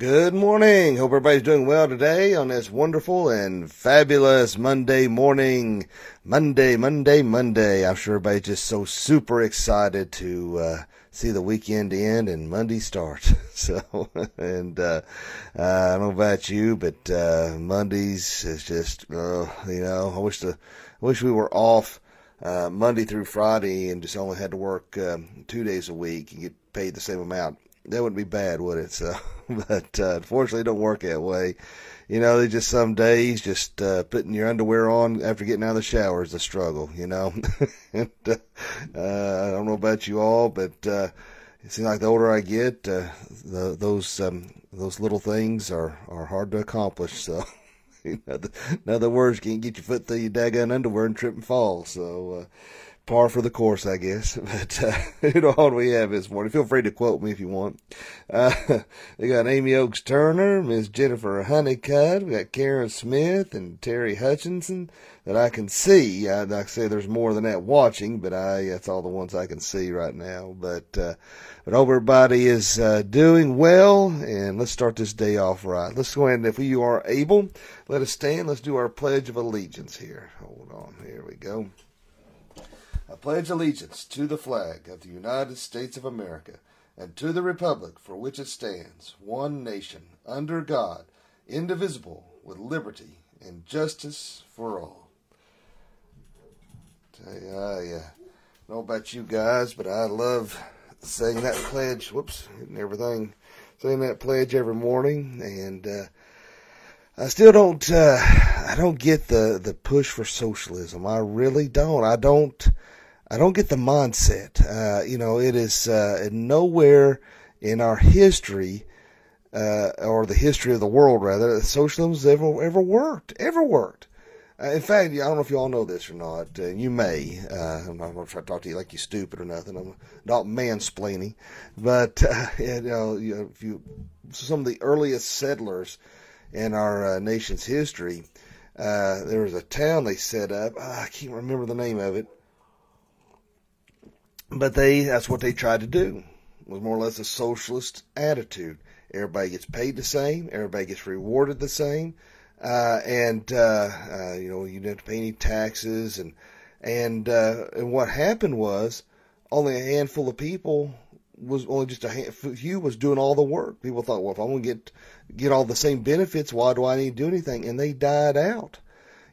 Good morning. Hope everybody's doing well today on this wonderful and fabulous Monday morning. Monday, Monday, Monday. I'm sure everybody's just so super excited to uh, see the weekend end and Monday start. So, and uh, I don't know about you, but uh, Mondays is just, uh, you know, I wish the, I wish we were off uh, Monday through Friday and just only had to work um, two days a week and get paid the same amount that wouldn't be bad, would it? So, but uh, unfortunately, it don't work that way. You know, they just some days just uh, putting your underwear on after getting out of the shower is a struggle. You know, and, uh, uh, I don't know about you all, but uh, it seems like the older I get, uh, the, those um, those little things are are hard to accomplish. So. in other words, you can't get your foot through your daggone underwear and trip and fall. So, uh, par for the course, I guess. But uh, you know all we have this morning. Feel free to quote me if you want. Uh, we got Amy Oaks Turner, Miss Jennifer Honeycutt, we got Karen Smith and Terry Hutchinson that I can see. I, I say, there's more than that watching, but I that's all the ones I can see right now. But uh, but hope everybody is uh, doing well, and let's start this day off right. Let's go ahead and if you are able, let us stand. Let's do our pledge of allegiance here. Hold on, here we go. I pledge allegiance to the flag of the United States of America and to the republic for which it stands, one nation, under God, indivisible, with liberty and justice for all. I uh, know about you guys, but I love saying that pledge. Whoops, and everything. Saying that pledge every morning, and uh, I still don't. Uh, I don't get the the push for socialism. I really don't. I don't. I don't get the mindset. Uh, you know, it is uh, nowhere in our history, uh, or the history of the world, rather, that socialism's ever ever worked. Ever worked. Uh, in fact, I don't know if you all know this or not. Uh, you may. Uh, I'm not going to try to talk to you like you're stupid or nothing. I'm not mansplaining, but you know, you if you some of the earliest settlers in our nation's history, there was a town they set up. I can't remember the name of it but they, that's what they tried to do. Was more or less a socialist attitude. Everybody gets paid the same. Everybody gets rewarded the same. Uh, and, uh, uh, you know, you didn't have to pay any taxes. And, and, uh, and what happened was only a handful of people was only just a few was doing all the work. People thought, well, if I'm to get, get all the same benefits, why do I need to do anything? And they died out.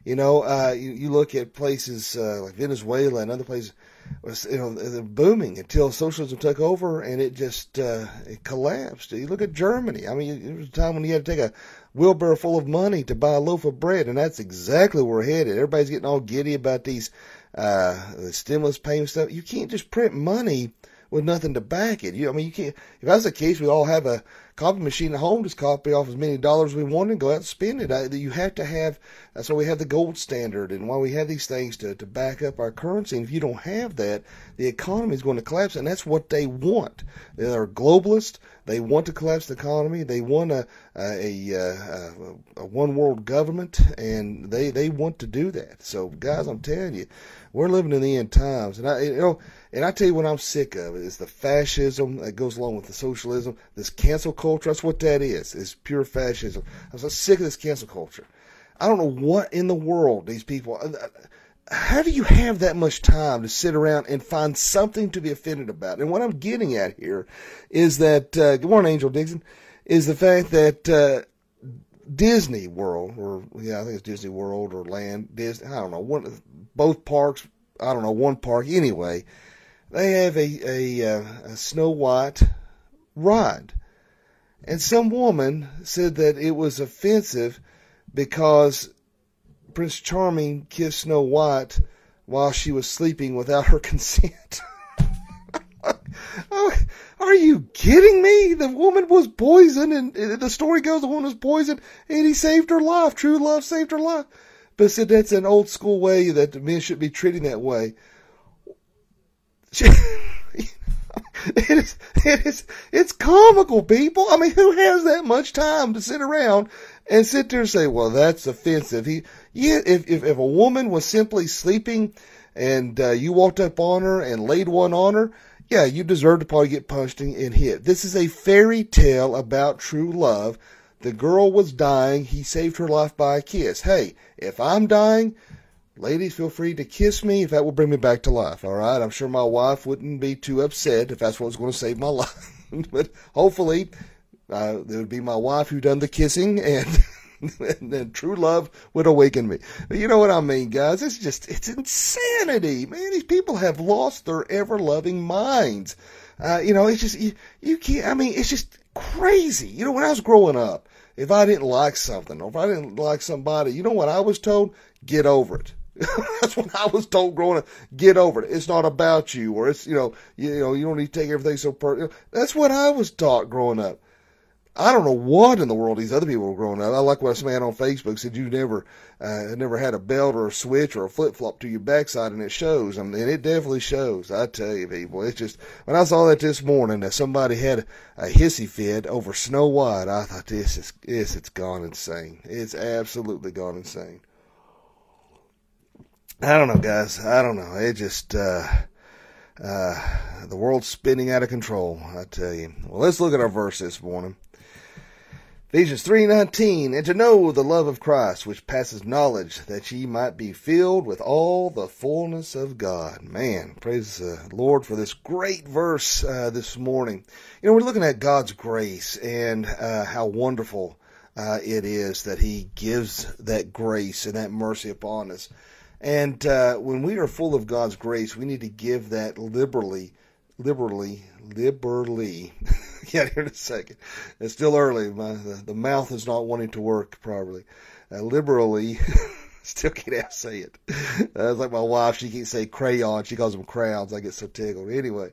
You know, uh, you, you look at places, uh, like Venezuela and other places, was you know booming until socialism took over and it just uh, it collapsed. You look at Germany. I mean, there was a time when you had to take a wheelbarrow full of money to buy a loaf of bread, and that's exactly where we're headed. Everybody's getting all giddy about these uh, the stimulus payment stuff. You can't just print money with nothing to back it. You, I mean, you can't. If that's the case, we all have a copy machine at home. Just copy off as many dollars we want and go out and spend it. I, you have to have. That's why we have the gold standard and why we have these things to to back up our currency. And if you don't have that, the economy is going to collapse, and that's what they want. They're globalists. They want to collapse the economy. They want a a, a, uh, a one world government, and they they want to do that. So, guys, I'm telling you, we're living in the end times, and I you know and I tell you what I'm sick of is the fascism that goes along with the socialism, this cancel culture. That's what that is. It's pure fascism. I'm so sick of this cancel culture. I don't know what in the world these people. Uh, uh, how do you have that much time to sit around and find something to be offended about? And what I'm getting at here is that uh, good morning, Angel Dixon, is the fact that uh, Disney World, or yeah, I think it's Disney World or Land Disney. I don't know. One, both parks. I don't know. One park anyway they have a, a, uh, a Snow White ride. And some woman said that it was offensive because Prince Charming kissed Snow White while she was sleeping without her consent. oh, are you kidding me? The woman was poisoned, and uh, the story goes the woman was poisoned, and he saved her life. True love saved her life. But said that's an old school way that men should be treating that way. it is, it is, it's comical, people. I mean, who has that much time to sit around and sit there and say, well, that's offensive? He, yeah, if, if, if a woman was simply sleeping and uh, you walked up on her and laid one on her, yeah, you deserve to probably get punched and, and hit. This is a fairy tale about true love. The girl was dying. He saved her life by a kiss. Hey, if I'm dying, ladies, feel free to kiss me if that will bring me back to life. All right. I'm sure my wife wouldn't be too upset if that's what was going to save my life. but hopefully, uh, it would be my wife who done the kissing and. then true love would awaken me. You know what I mean, guys? It's just, it's insanity, man. These people have lost their ever loving minds. Uh, you know, it's just, you, you can't, I mean, it's just crazy. You know, when I was growing up, if I didn't like something or if I didn't like somebody, you know what I was told? Get over it. That's what I was told growing up. Get over it. It's not about you, or it's you know you, know you don't need to take everything so personal. That's what I was taught growing up. I don't know what in the world these other people were growing up. I like what a man on Facebook said. You never, uh, never had a belt or a switch or a flip flop to your backside, and it shows. I mean, and it definitely shows. I tell you, people, it's just when I saw that this morning that somebody had a hissy fit over Snow White, I thought this is this it's gone insane. It's absolutely gone insane. I don't know, guys. I don't know. It just. Uh, uh, the world's spinning out of control, I tell you. Well, let's look at our verse this morning. Ephesians 3:19 and to know the love of Christ which passes knowledge that ye might be filled with all the fullness of God. Man, praise the Lord for this great verse uh, this morning. You know, we're looking at God's grace and uh, how wonderful uh, it is that he gives that grace and that mercy upon us. And uh, when we are full of God's grace, we need to give that liberally, liberally, liberally. Get here in a second. It's still early. My, the, the mouth is not wanting to work properly. Uh, liberally, still can't say it. Uh, it's like my wife. She can't say crayon. She calls them crowns. I get so tickled. Anyway,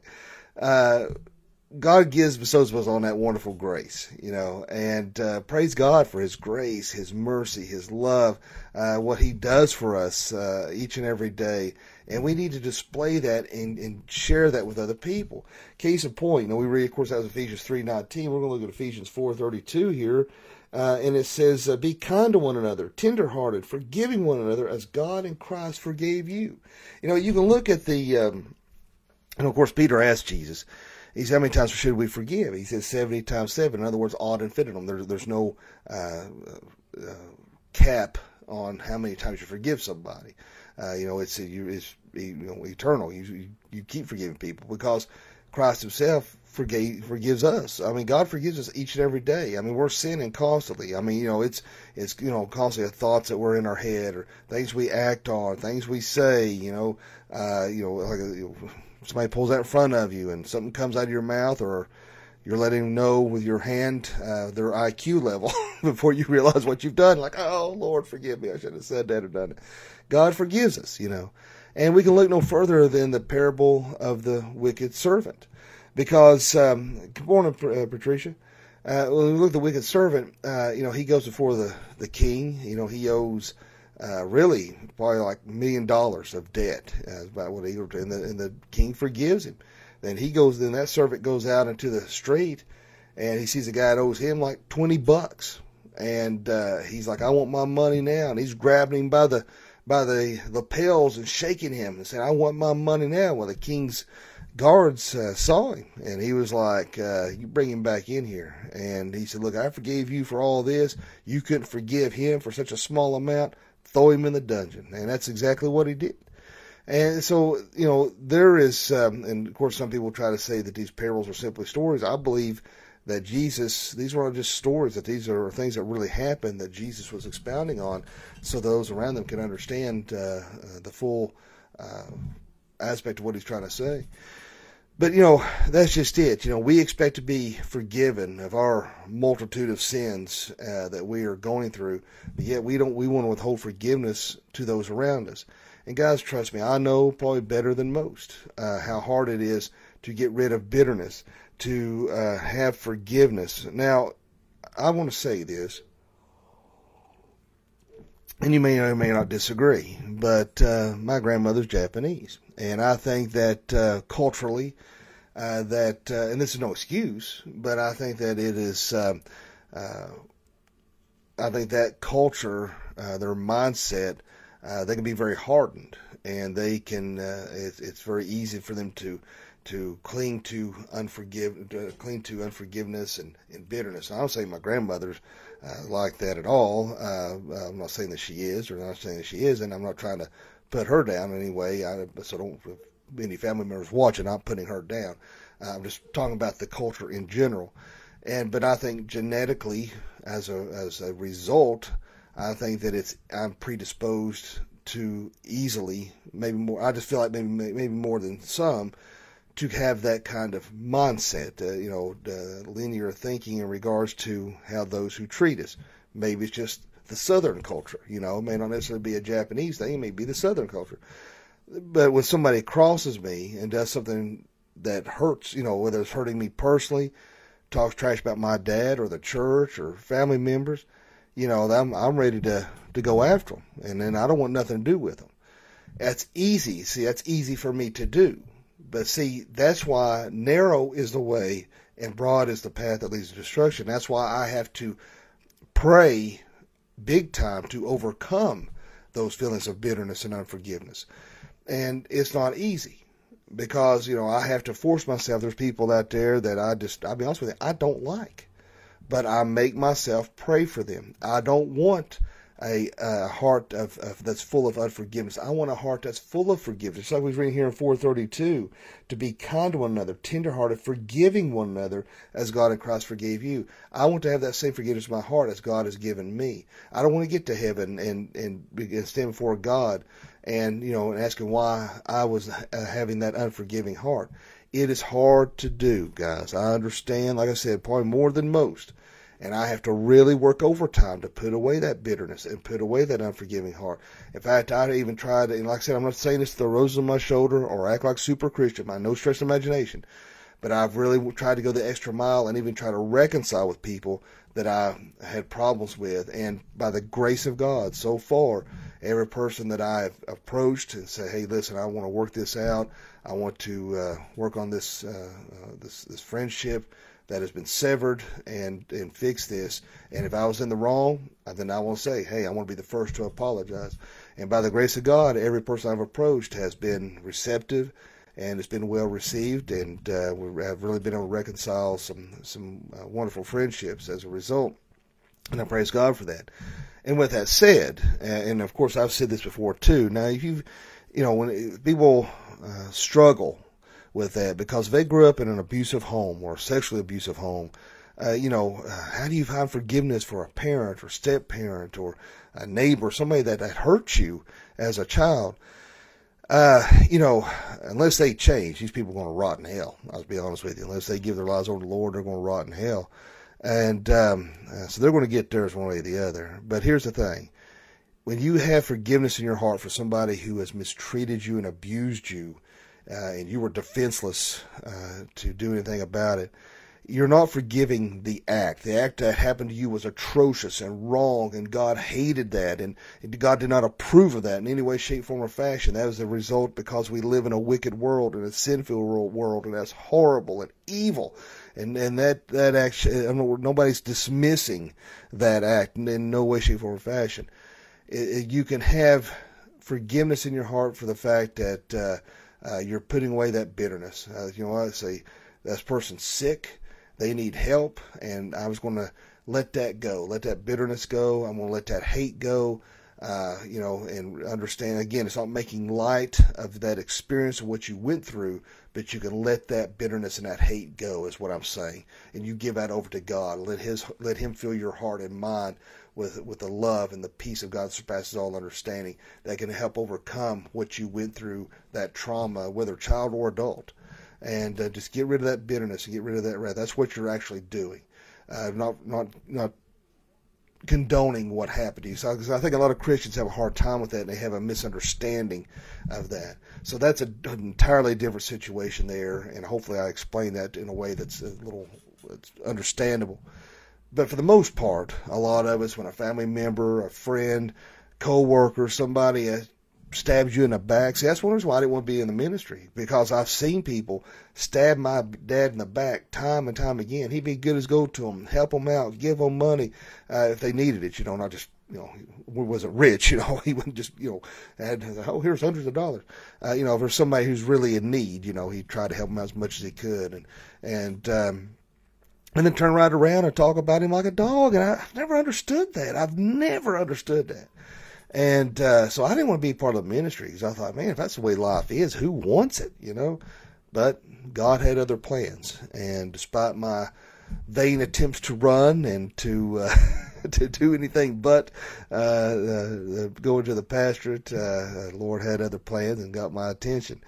uh, God gives bestows us on that wonderful grace, you know, and uh, praise God for His grace, His mercy, His love, uh, what He does for us uh, each and every day, and we need to display that and, and, share that with other people. Case in point, you know, we read, of course, that was Ephesians three nineteen. We're going to look at Ephesians four thirty two here, uh, and it says, uh, "Be kind to one another, tenderhearted, forgiving one another, as God in Christ forgave you." You know, you can look at the, um, and of course, Peter asked Jesus. He said, how many times should we forgive? He says 70 times 7. In other words, ad infinitum. There, there's no uh, uh, cap on how many times you forgive somebody. Uh, you know, it's, it's you know, eternal. You, you, you keep forgiving people because Christ himself forgave, forgives us. I mean, God forgives us each and every day. I mean, we're sinning constantly. I mean, you know, it's, it's, you know, constantly thoughts that were in our head or things we act on, things we say, you know, uh, you know, like, you know, somebody pulls out in front of you and something comes out of your mouth or you're letting them know with your hand uh, their IQ level before you realize what you've done. Like, oh, Lord, forgive me. I should have said that or done it. God forgives us, you know. And we can look no further than the parable of the wicked servant. Because, um, good morning, uh, Patricia. Uh, when we look at the wicked servant, uh, you know, he goes before the, the king. You know, he owes uh, really probably like million dollars of debt. Uh, about what he and the and the king forgives him. Then he goes. Then that servant goes out into the street, and he sees a guy that owes him like twenty bucks, and uh, he's like, "I want my money now." And he's grabbing him by the by the lapels and shaking him and saying, "I want my money now." Well, the king's guards uh, saw him, and he was like, uh, "You bring him back in here." And he said, "Look, I forgave you for all this. You couldn't forgive him for such a small amount throw him in the dungeon. And that's exactly what he did. And so, you know, there is, um, and of course, some people try to say that these parables are simply stories. I believe that Jesus, these not just stories, that these are things that really happened that Jesus was expounding on so those around them can understand uh, uh, the full uh, aspect of what he's trying to say. But you know, that's just it. You know, we expect to be forgiven of our multitude of sins uh, that we are going through, but yet we don't. We want to withhold forgiveness to those around us. And guys, trust me, I know probably better than most uh, how hard it is to get rid of bitterness, to uh, have forgiveness. Now, I want to say this, and you may or may not disagree, but uh, my grandmother's Japanese, and I think that uh, culturally, uh, that uh, and this is no excuse, but I think that it is. Um, uh, I think that culture, uh, their mindset, they can be very hardened, and they can. It's, it's very easy for them to to cling to unforgive, to cling to unforgiveness and, and bitterness. I don't say my grandmother's uh, like that at all. Uh, I'm not saying that she is, or I'm not saying that she isn't. I'm not trying to put her down anyway. any way. I, so don't if any family members watching, I'm putting her down. I'm just talking about the culture in general. And but I think genetically, as a as a result, I think that it's I'm predisposed to easily, maybe more. I just feel like maybe maybe more than some, to have that kind of mindset, uh, you know, uh, linear thinking in regards to how those who treat us. Maybe it's just the Southern culture, you know, it may not necessarily be a Japanese thing, it may be the Southern culture. But when somebody crosses me and does something that hurts, you know, whether it's hurting me personally, talks trash about my dad or the church or family members, you know, I'm I'm ready to to go after them, and then I don't want nothing to do with them. That's easy. See, that's easy for me to do. But see, that's why narrow is the way and broad is the path that leads to destruction. That's why I have to pray big time to overcome those feelings of bitterness and unforgiveness. And it's not easy because, you know, I have to force myself. There's people out there that I just, I'll be honest with you, I don't like. But I make myself pray for them. I don't want a, a heart of, of, that's full of unforgiveness. I want a heart that's full of forgiveness. Just like we've read here in 432, to be kind to one another, tenderhearted, forgiving one another as God in Christ forgave you. I want to have that same forgiveness in my heart as God has given me. I don't want to get to heaven and, and, and stand before God and, you know, and asking why I was uh, having that unforgiving heart. It is hard to do, guys. I understand, like I said, probably more than most and I have to really work overtime to put away that bitterness and put away that unforgiving heart. In fact, I even tried, and like I said, I'm not saying this to throw roses on my shoulder or act like super Christian by no stretch of imagination, but I've really tried to go the extra mile and even try to reconcile with people that I had problems with. And by the grace of God, so far, every person that I've approached and say, "Hey, listen, I want to work this out. I want to uh, work on this uh, uh, this this friendship." That has been severed and and fix this. And if I was in the wrong, then I will say, hey, I want to be the first to apologize. And by the grace of God, every person I've approached has been receptive and it's been well received, and uh, we have really been able to reconcile some some uh, wonderful friendships as a result. And I praise God for that. And with that said, and of course I've said this before too. Now, if you, you know, when people uh, struggle with that because they grew up in an abusive home or a sexually abusive home. Uh, you know, uh, how do you find forgiveness for a parent or step parent or a neighbor, somebody that, that hurt you as a child? Uh, you know, unless they change, these people are going to rot in hell. I'll be honest with you. Unless they give their lives over to the Lord, they're going to rot in hell. And um, uh, so they're going to get theirs one way or the other. But here's the thing when you have forgiveness in your heart for somebody who has mistreated you and abused you, and you were defenseless uh, to do anything about it, you're not forgiving the act. The act that happened to you was atrocious and wrong, and God hated that, and God did not approve of that in any way, shape, form, or fashion. That was the result because we live in a wicked world and a sinful world, and that's horrible and evil. And and that that action, nobody's dismissing that act in no way, shape, form, or fashion. It, it, you can have forgiveness in your heart for the fact that. Uh, uh, you're putting away that bitterness. Uh, you know, I say that person's sick, they need help, and I was going to let that go, let that bitterness go. I'm going to let that hate go. Uh, you know, and understand again, it's not making light of that experience of what you went through, but you can let that bitterness and that hate go, is what I'm saying, and you give that over to God. Let His, let Him fill your heart and mind with with the love and the peace of God surpasses all understanding that can help overcome what you went through that trauma, whether child or adult, and uh, just get rid of that bitterness and get rid of that wrath. That's what you're actually doing, uh, not not not condoning what happened to you. So I think a lot of Christians have a hard time with that, and they have a misunderstanding of that. So that's a, an entirely different situation there, and hopefully I explain that in a way that's a little understandable. But for the most part, a lot of us, when a family member, a friend, co-worker, somebody uh, stabs you in the back, see, that's one reason why I didn't want to be in the ministry because I've seen people stab my dad in the back time and time again. He'd be good as gold to them, help them out, give them money uh, if they needed it, you know, not just you know, he wasn't rich, you know, he wouldn't just, you know, had, oh, here's hundreds of dollars. Uh, you know, for somebody who's really in need, you know, he tried to help him out as much as he could. And, and, um, and then turn right around and talk about him like a dog. And I, I've never understood that. I've never understood that. And, uh, so I didn't want to be part of the ministry because I thought, man, if that's the way life is, who wants it, you know? But God had other plans. And despite my vain attempts to run and to, uh, to do anything but uh, uh, go into the pastorate. Uh, Lord had other plans and got my attention.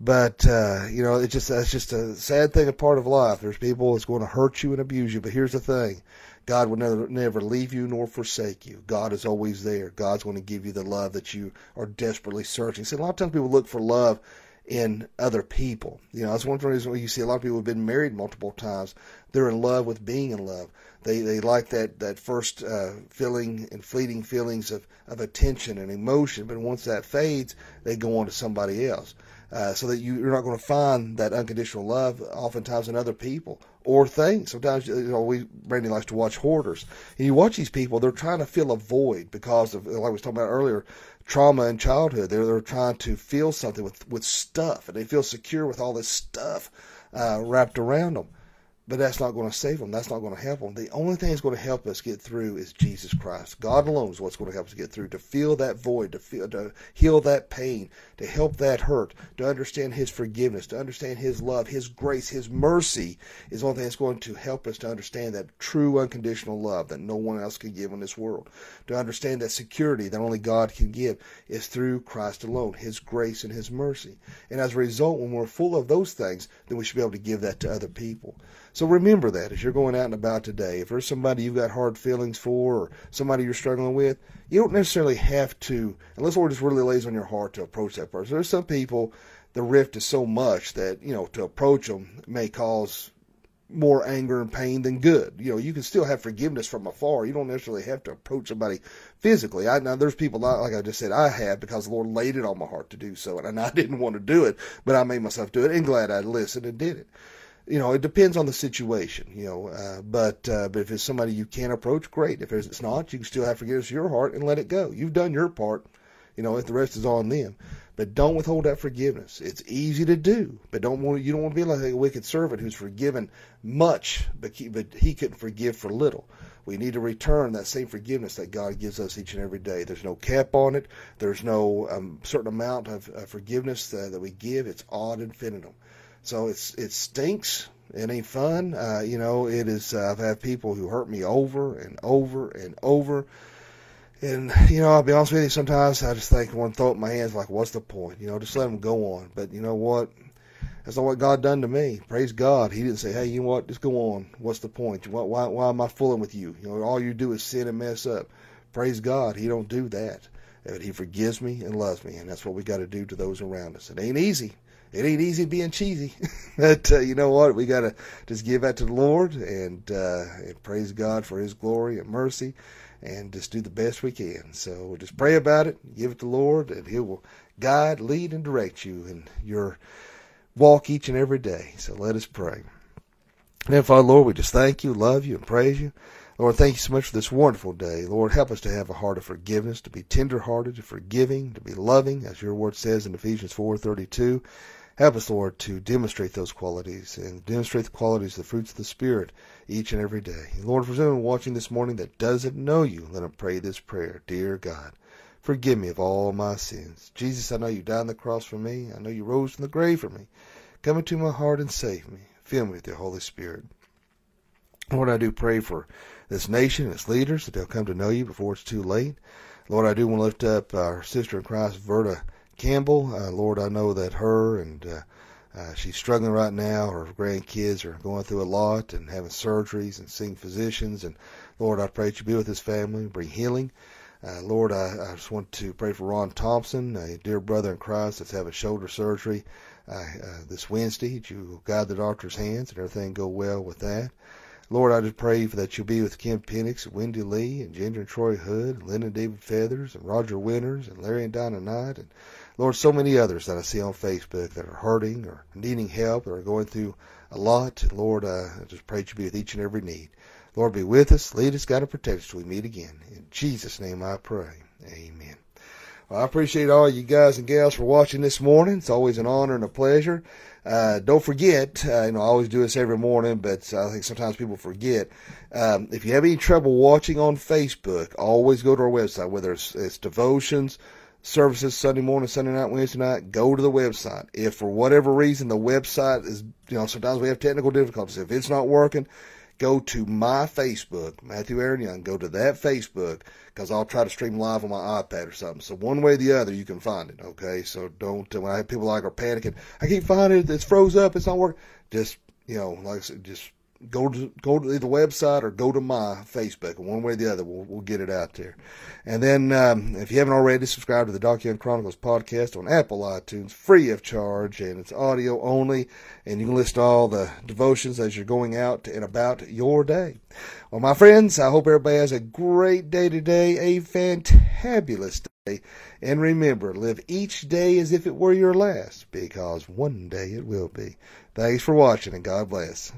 But uh, you know, it's just that's just a sad thing, a part of life. There's people that's going to hurt you and abuse you. But here's the thing: God will never never leave you nor forsake you. God is always there. God's going to give you the love that you are desperately searching. See, a lot of times people look for love in other people. You know, that's one of reason why you see a lot of people who've been married multiple times. They're in love with being in love. They they like that that first uh, feeling and fleeting feelings of of attention and emotion, but once that fades, they go on to somebody else. Uh, so that you, you're not going to find that unconditional love oftentimes in other people or things. Sometimes, you know, we, Brandy likes to watch hoarders. And you watch these people, they're trying to fill a void because of, like I was talking about earlier, trauma in childhood. They're, they're trying to feel something with, with stuff and they feel secure with all this stuff, uh, wrapped around them but that's not going to save them. That's not going to help them. The only thing that's going to help us get through is Jesus Christ. God alone is what's going to help us get through, to feel that void, to feel, to heal that pain, to help that hurt, to understand His forgiveness, to understand His love, His grace, His mercy is the only thing that's going to help us to understand that true unconditional love that no one else can give in this world. To understand that security that only God can give is through Christ alone, His grace and His mercy. And as a result, when we're full of those things, then we should be able to give that to other people. So remember that as you're going out and about today. If there's somebody you've got hard feelings for or somebody you're struggling with, you don't necessarily have to, unless the Lord just really lays on your heart to approach that person. There's some people, the rift is so much that, you know, to approach them may cause more anger and pain than good. You know, you can still have forgiveness from afar. You don't necessarily have to approach somebody physically. I now there's people like I just said I have because the Lord laid it on my heart to do so, and I didn't want to do it, but I made myself do it, and glad I listened and did it you know, it depends on the situation, you know. Uh, but uh, but if it's somebody you can approach, great. If it's not, you can still have forgiveness in your heart and let it go. You've done your part, you know. If the rest is on them, but don't withhold that forgiveness. It's easy to do, but don't want you don't want to be like a wicked servant who's forgiven much, but he, but he couldn't forgive for little. We need to return that same forgiveness that God gives us each and every day. There's no cap on it. There's no um, certain amount of uh, forgiveness that, that we give. It's ad infinitum. So it's it stinks. It ain't fun. Uh, you know, it is. Uh, I've had people who hurt me over and over and over. And you know, I'll be honest with you. Sometimes I just think one throw up my hands, like, what's the point? You know, just let them go on. But you know what? That's not what God done to me. Praise God. He didn't say, hey, you know what? Just go on. What's the point? Why, why, why am I fooling with you? You know, all you do is sin and mess up. Praise God. He don't do that. But he forgives me and loves me, and that's what we got to do to those around us. It ain't easy it ain't easy being cheesy, but uh, you know what? We gotta just give that to the Lord and uh, and praise God for His glory and mercy, and just do the best we can. So we'll just pray about it, give it to the Lord, and He will guide, lead, and direct you in your walk each and every day. So let us pray. And Father, Lord, we just thank you, love you, and praise you. Lord, thank you so much for this wonderful day. Lord, help us to have a heart of forgiveness, to be tenderhearted, to forgiving, to be loving, as your word says in Ephesians 4.32. Help us, Lord, to demonstrate those qualities and demonstrate the qualities, of the fruits of the Spirit each and every day. Lord, for someone watching this morning that doesn't know you, let them pray this prayer. Dear God, forgive me of all my sins. Jesus, I know you died on the cross for me. I know you rose from the grave for me. Come into my heart and save me. Fill me with your Holy Spirit. Lord, I do pray for this nation and its leaders that they'll come to know you before it's too late. Lord, I do want to lift up our sister in Christ, Verta Campbell. Uh, Lord, I know that her and uh, uh, she's struggling right now. Her grandkids are going through a lot and having surgeries and seeing physicians. And Lord, I pray that you be with this family, bring healing. Uh, Lord, I, I just want to pray for Ron Thompson, a dear brother in Christ that's having shoulder surgery uh, uh, this Wednesday. That you guide the doctor's hands and everything go well with that. Lord, I just pray for that you'll be with Kim Penix, and Wendy Lee, and Ginger and Troy Hood, and Lynn and David Feathers, and Roger Winters, and Larry and Donna Knight, and Lord, so many others that I see on Facebook that are hurting or needing help or going through a lot. Lord, uh, I just pray that you be with each and every need. Lord, be with us, lead us, guide, and protect us we meet again. In Jesus' name I pray. Amen. Well, I appreciate all you guys and gals for watching this morning. It's always an honor and a pleasure. Uh, don't forget, uh, you know, I always do this every morning, but I think sometimes people forget. Um, if you have any trouble watching on Facebook, always go to our website, whether it's, it's devotions, services Sunday morning, Sunday night, Wednesday night, go to the website. If for whatever reason the website is, you know, sometimes we have technical difficulties. If it's not working, go to my Facebook, Matthew Aaron Young. Go to that Facebook because I'll try to stream live on my iPad or something. So one way or the other, you can find it. Okay, so don't. When I have people like are panicking, I can't find it. It's froze up. It's not working. Just you know, like I said, just go to go to the website or go to my Facebook. One way or the other, we'll, we'll get it out there. And then, um, if you haven't already, subscribe to the Doc Young Chronicles podcast on Apple iTunes, free of charge, and it's audio only. And you can list all the devotions as you're going out and about your day. Well, my friends, I hope everybody has a great day today, a fantabulous day. And remember, live each day as if it were your last, because one day it will be. Thanks for watching, and God bless.